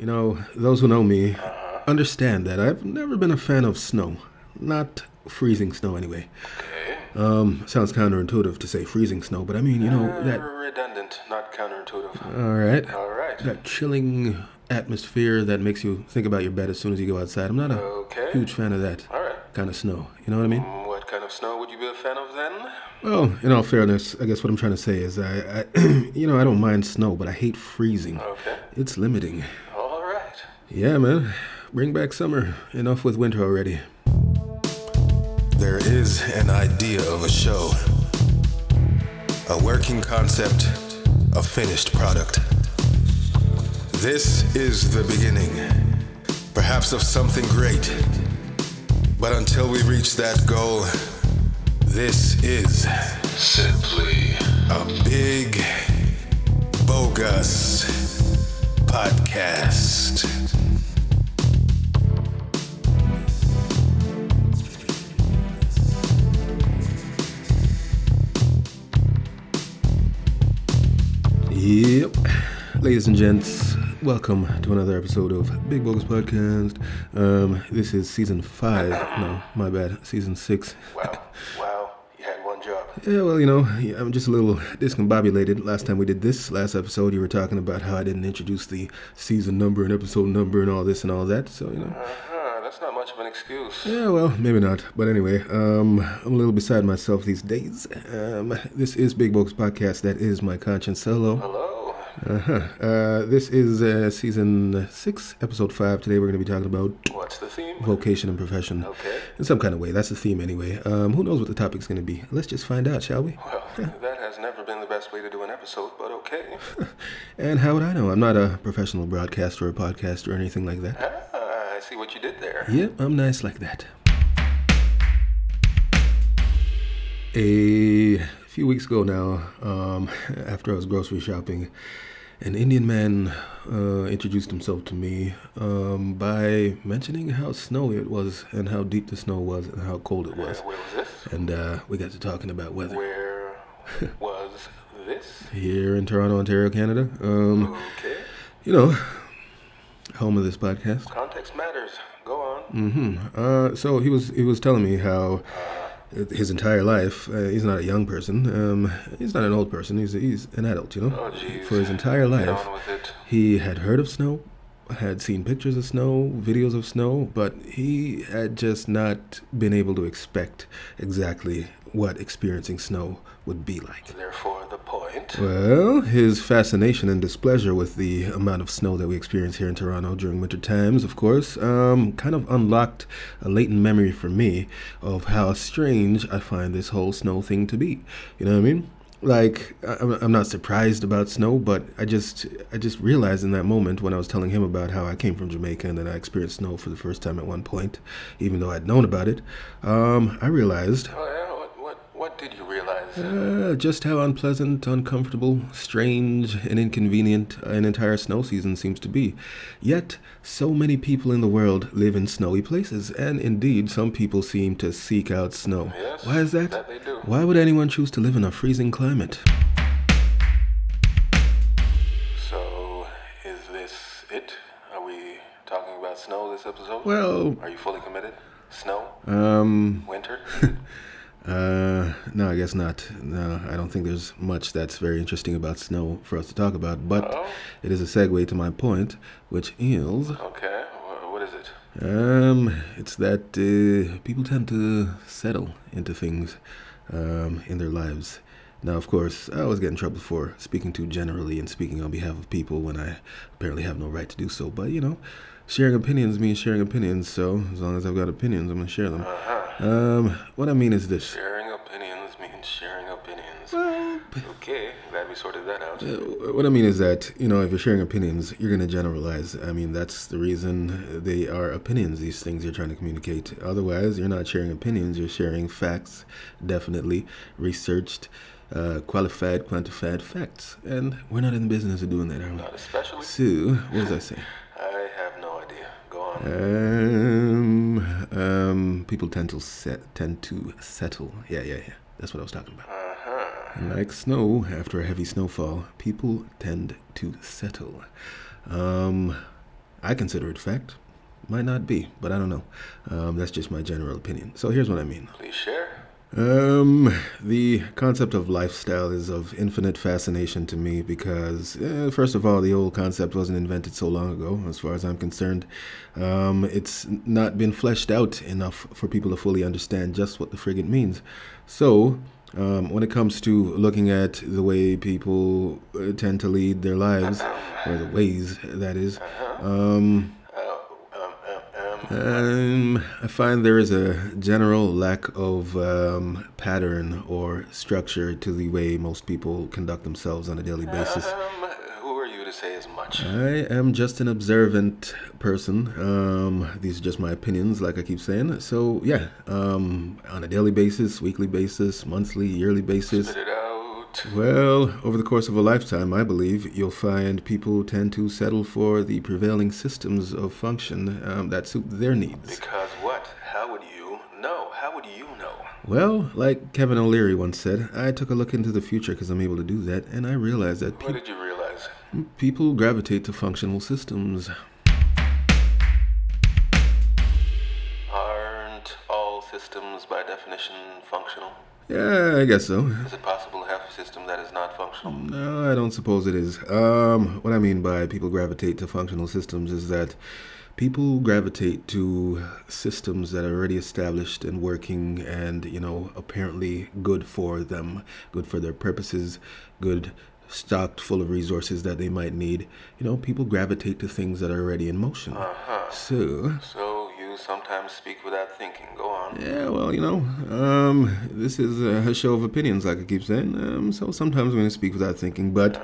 You know, those who know me understand that I've never been a fan of snow. Not freezing snow, anyway. Okay. Um, sounds counterintuitive to say freezing snow, but I mean, you know, that. redundant, not counterintuitive. All right. All right. That chilling atmosphere that makes you think about your bed as soon as you go outside. I'm not a Okay. huge fan of that All right. kind of snow. You know what I mean? Mm, What kind of snow would you be a fan of then? Well, in all fairness, I guess what I'm trying to say is I, I you know, I don't mind snow, but I hate freezing. Okay. It's limiting. Yeah, man. Bring back summer. Enough with winter already. There is an idea of a show, a working concept, a finished product. This is the beginning, perhaps of something great. But until we reach that goal, this is simply a big, bogus podcast. Ladies and gents, welcome to another episode of Big Bogus Podcast. Um, this is season five. No, my bad. Season six. Wow, wow, you had one job. Yeah, well, you know, yeah, I'm just a little discombobulated. Last time we did this, last episode, you were talking about how I didn't introduce the season number and episode number and all this and all that. So, you know, Uh-huh, that's not much of an excuse. yeah, well, maybe not. But anyway, um, I'm a little beside myself these days. Um, this is Big Bogus Podcast. That is my conscience solo. Hello? Uh-huh. Uh, this is uh, season six, episode five. Today we're going to be talking about What's the theme? vocation and profession. Okay. In some kind of way. That's the theme anyway. Um, who knows what the topic's going to be? Let's just find out, shall we? Well, that has never been the best way to do an episode, but okay. And how would I know? I'm not a professional broadcaster or podcaster or anything like that. Ah, I see what you did there. Yep, I'm nice like that. A few weeks ago now, um, after I was grocery shopping, an Indian man uh, introduced himself to me um, by mentioning how snowy it was and how deep the snow was and how cold it was. Where was this? And uh, we got to talking about weather Where was this? here in Toronto, Ontario, Canada. Um, Okay. you know, home of this podcast. Context matters. Go on. hmm Uh, so he was he was telling me how his entire life uh, he's not a young person. Um, he's not an old person. He's he's an adult. You know, Oh, for his entire life, on with it. he had heard of snow, had seen pictures of snow, videos of snow, but he had just not been able to expect exactly what experiencing snow would be like. Therefore, the point. Well, his fascination and displeasure with the amount of snow that we experience here in Toronto during winter times, of course, um, kind of unlocked a latent memory for me of how strange I find this whole snow thing to be. You know what I mean? Like I'm, not surprised about snow, but I just I just realized in that moment when I was telling him about how I came from Jamaica and that I experienced snow for the first time at one point, even though I'd known about it. Um, I realized Oh, yeah, what, what, what did you realize? Uh, just how unpleasant, uncomfortable, strange, and inconvenient an entire snow season seems to be. Yet, so many people in the world live in snowy places, and indeed, some people seem to seek out snow. Yes, Why is that? that. Why would anyone choose to live in a freezing climate? So, is this it? Are we talking about snow this episode? Well, Are you fully committed? Snow? um, Winter? uh, no, I guess not. No, I don't think there's much that's very interesting about snow for us to talk about, but Oh. it is a segue to my point, which is. Okay. What is it? Um, it's that uh, people tend to settle into things um, in their lives. Now, of course, I always get in trouble for speaking too generally and speaking on behalf of people when I apparently have no right to do so. But, you know, sharing opinions means sharing opinions, so as long as I've got opinions, I'm going to share them. Uh-huh. Um, what I mean is this. Sharing opinions means sharing opinions. Well, Okay, glad we sorted that out. Uh, What I mean is that, you know, if you're sharing opinions, you're going to generalize. I mean, that's the reason they are opinions, these things you're trying to communicate. Otherwise, you're not sharing opinions, you're sharing facts, definitely researched, uh, qualified, quantified facts. And we're not in the business of doing that, are we? Not especially. So, what was I saying? I have. Go on. Um, um, people tend to set, tend to settle. Yeah, yeah, yeah. That's what I was talking about. Uh-huh. And like snow, after a heavy snowfall, people tend to settle. Um, I consider it fact. Might not be, but I don't know. Um, that's just my general opinion. So here's what I mean. Please share. Um, the concept of lifestyle is of infinite fascination to me because, eh, first of all, the old concept wasn't invented so long ago, as far as I'm concerned. Um, it's not been fleshed out enough for people to fully understand just what the frigate means. So, um, when it comes to looking at the way people uh, tend to lead their lives, or the ways that is, um, um, I find there is a general lack of um, pattern or structure to the way most people conduct themselves on a daily basis. Um, who are you to say as much? I am just an observant person. Um, these are just my opinions, like I keep saying. So, yeah, um, on a daily basis, weekly basis, monthly, yearly basis. Spit it out. Well, over the course of a lifetime, I believe you'll find people tend to settle for the prevailing systems of function um, that suit their needs. Because what? How would you know? How would you know? Well, like Kevin O'Leary once said, I took a look into the future because I'm able to do that, and I realized that What did you realize? people gravitate to functional systems. Aren't all systems by definition functional? Yeah, I guess so. Is it possible to have a system that is not functional? No, I don't suppose it is. Um, what I mean by people gravitate to functional systems is that people gravitate to systems that are already established and working and, you know, apparently good for them, good for their purposes, good stocked full of resources that they might need. You know, people gravitate to things that are already in motion. Uh-huh. So, So sometimes speak without thinking. Go on. yeah, well, you know, um, this is a show of opinions, like I keep saying. Um, so sometimes I'm going to speak without thinking, but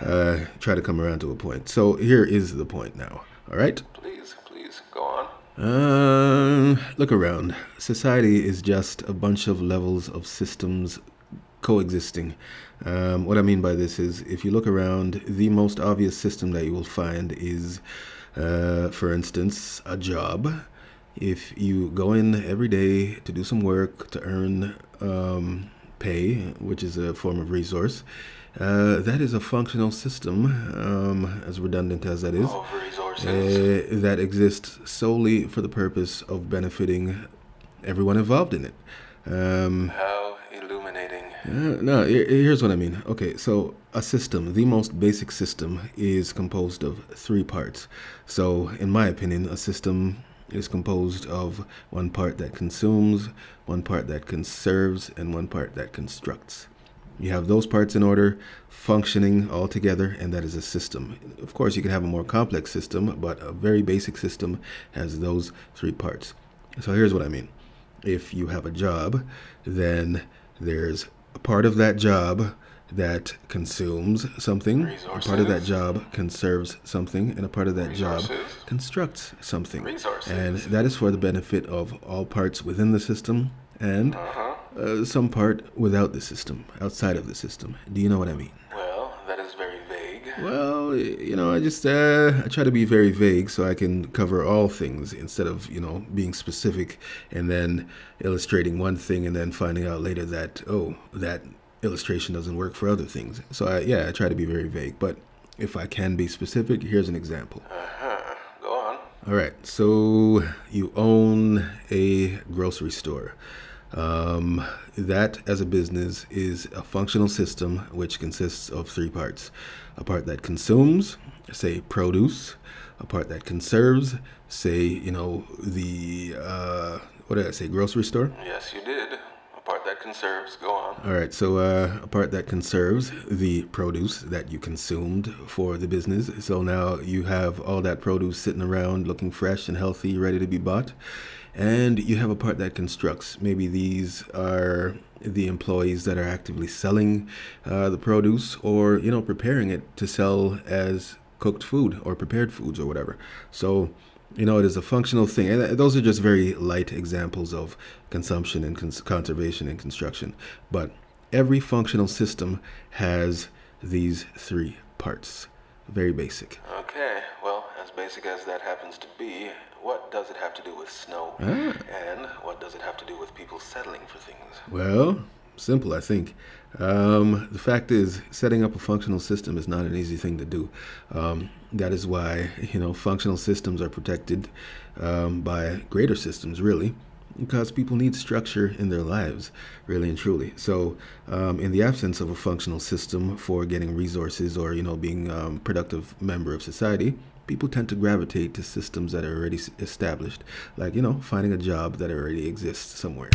uh, try to come around to a point. So here is the point now. All right. Please, please, go on. Um, look around. Society is just a bunch of levels of systems coexisting. Um, what I mean by this is, if you look around, the most obvious system that you will find is, uh, for instance, a job. If you go in every day to do some work to earn um, pay, which is a form of resource, uh, that is a functional system, um, as redundant as that is uh, that exists solely for the purpose of benefiting everyone involved in it. Um, How illuminating. uh, no, here's what I mean. Okay, so a system, the most basic system, is composed of three parts. So, in my opinion, a system is composed of one part that consumes, one part that conserves, and one part that constructs. You have those parts in order, functioning all together, and that is a system. Of course, you can have a more complex system, but a very basic system has those three parts. So here's what I mean. If you have a job, then there's a part of that job that consumes something, a part of that job conserves something, and a part of that job constructs something. Resources. And that is for the benefit of all parts within the system and Uh-huh. uh, some part without the system, outside of the system. Do you know what I mean? Well, that is very vague. Well, you know, I just uh, I try to be very vague so I can cover all things instead of you know being specific and then illustrating one thing and then finding out later that oh that illustration doesn't work for other things. So I, yeah, I try to be very vague, but if I can be specific, here's an example. Uh-huh. Go on. All right, so you own a grocery store. Um, that, as a business, is a functional system which consists of three parts a part that consumes, say, produce, a part that conserves, say, you know, the, uh, what did I say, grocery store? Yes, you did. That conserves. Go on. All right, so uh, a part that conserves the produce that you consumed for the business. So now you have all that produce sitting around looking fresh and healthy, ready to be bought. And you have a part that constructs. Maybe these are the employees that are actively selling uh, the produce or, you know, preparing it to sell as cooked food or prepared foods or whatever. So, you know, it is a functional thing. And those are just very light examples of consumption and cons- conservation and construction. But every functional system has these three parts. Very basic. Okay, well, as basic as that happens to be, what does it have to do with snow? Ah. And what does it have to do with people settling for things? Well, simple, I think. Um, the fact is, setting up a functional system is not an easy thing to do. Um, that is why you know functional systems are protected um, by greater systems, really, because people need structure in their lives, really and truly. So, um, in the absence of a functional system for getting resources or you know being a um, productive member of society, people tend to gravitate to systems that are already established, like you know finding a job that already exists somewhere.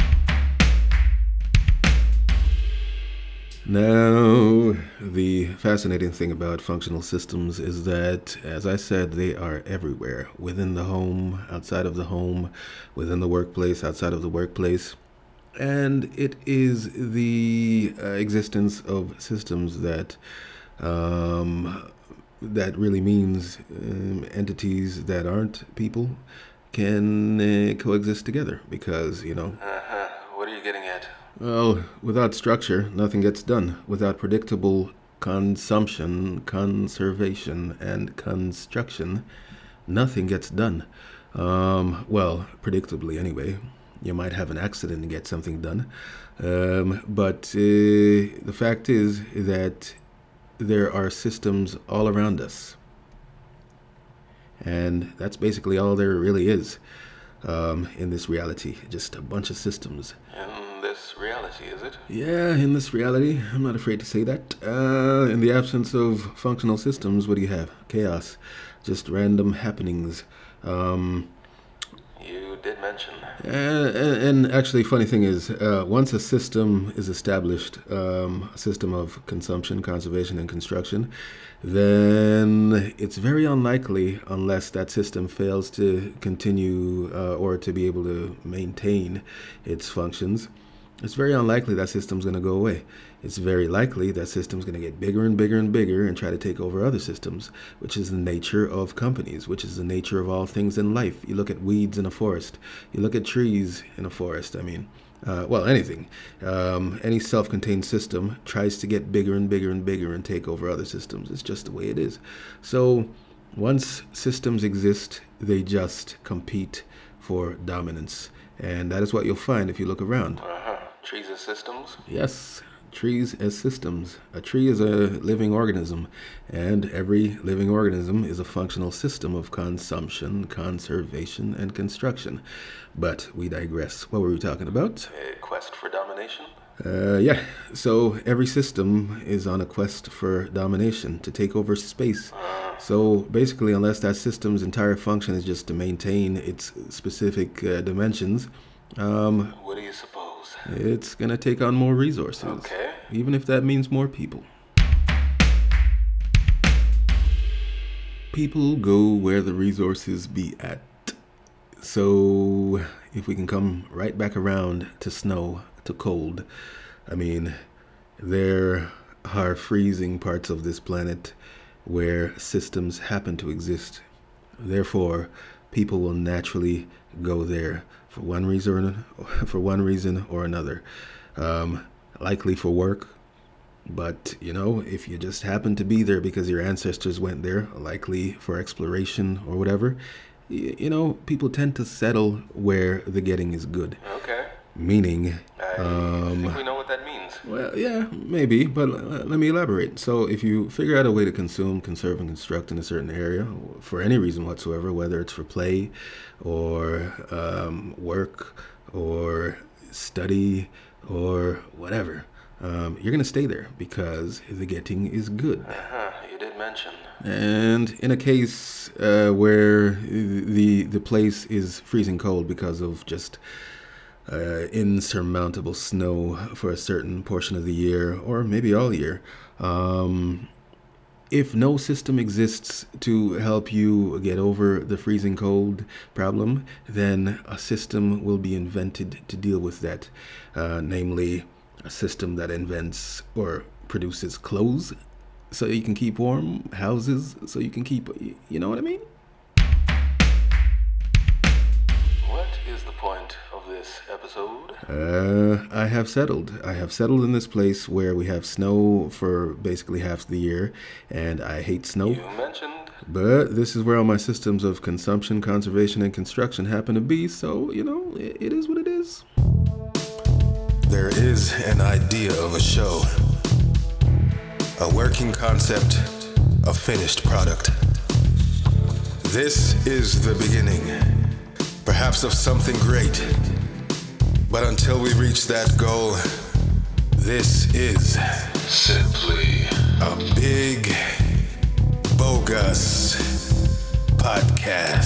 Now, the fascinating thing about functional systems is that, as I said, they are everywhere within the home, outside of the home, within the workplace, outside of the workplace. And it is the uh, existence of systems that um, that really means um, entities that aren't people can uh, coexist together because you know. Uh-huh. What are you getting at? Well, without structure, nothing gets done. Without predictable consumption, conservation, and construction, nothing gets done. Um, well, predictably, anyway. You might have an accident and get something done. Um, but uh, the fact is that there are systems all around us. And that's basically all there really is um, in this reality just a bunch of systems. And reality, is it? Yeah, in this reality. I'm not afraid to say that. Uh, in the absence of functional systems, what do you have? Chaos. Just random happenings. Um, you did mention. And, and, actually, funny thing is, uh, once a system is established, um, a system of consumption, conservation, and construction, then it's very unlikely, unless that system fails to continue uh, or to be able to maintain its functions, it's very unlikely that system's going to go away. It's very likely that system's going to get bigger and bigger and bigger and try to take over other systems, which is the nature of companies, which is the nature of all things in life. You look at weeds in a forest, you look at trees in a forest. I mean, uh, well, anything. Um, any self contained system tries to get bigger and bigger and bigger and take over other systems. It's just the way it is. So, once systems exist, they just compete for dominance. And that is what you'll find if you look around. Trees as systems? Yes, trees as systems. A tree is a living organism, and every living organism is a functional system of consumption, conservation, and construction. But we digress. What were we talking about? A quest for domination? Uh, yeah, so every system is on a quest for domination, to take over space. Uh, so basically, unless that system's entire function is just to maintain its specific uh, dimensions, um, what do you suppose? It's going to take on more resources. Okay. Even if that means more people. People go where the resources be at. So, if we can come right back around to snow, to cold, I mean, there are freezing parts of this planet where systems happen to exist. Therefore, people will naturally go there for one reason, for one reason or another. Um, likely for work, but you know, if you just happen to be there because your ancestors went there, likely for exploration or whatever, you, you know, people tend to settle where the getting is good. Okay. Meaning, I um, think we know what that means. well, yeah, maybe, but uh, let me elaborate. So, if you figure out a way to consume, conserve, and construct in a certain area for any reason whatsoever, whether it's for play or um, work or study or whatever, um, you're going to stay there because the getting is good. Uh-huh. You did mention. And in a case uh, where the the place is freezing cold because of just uh, insurmountable snow for a certain portion of the year, or maybe all year, um, if no system exists to help you get over the freezing cold problem, then a system will be invented to deal with that, uh, namely a system that invents or produces clothes so you can keep warm, houses so you can keep, you know what I mean? This episode? Uh, I have settled. I have settled in this place where we have snow for basically half the year, and I hate snow. You mentioned. But this is where all my systems of consumption, conservation, and construction happen to be, so, you know, it, it is what it is. there is an idea of a show, a working concept, a finished product. This is the beginning, perhaps of something great. But until we reach that goal, this is simply a big, bogus podcast.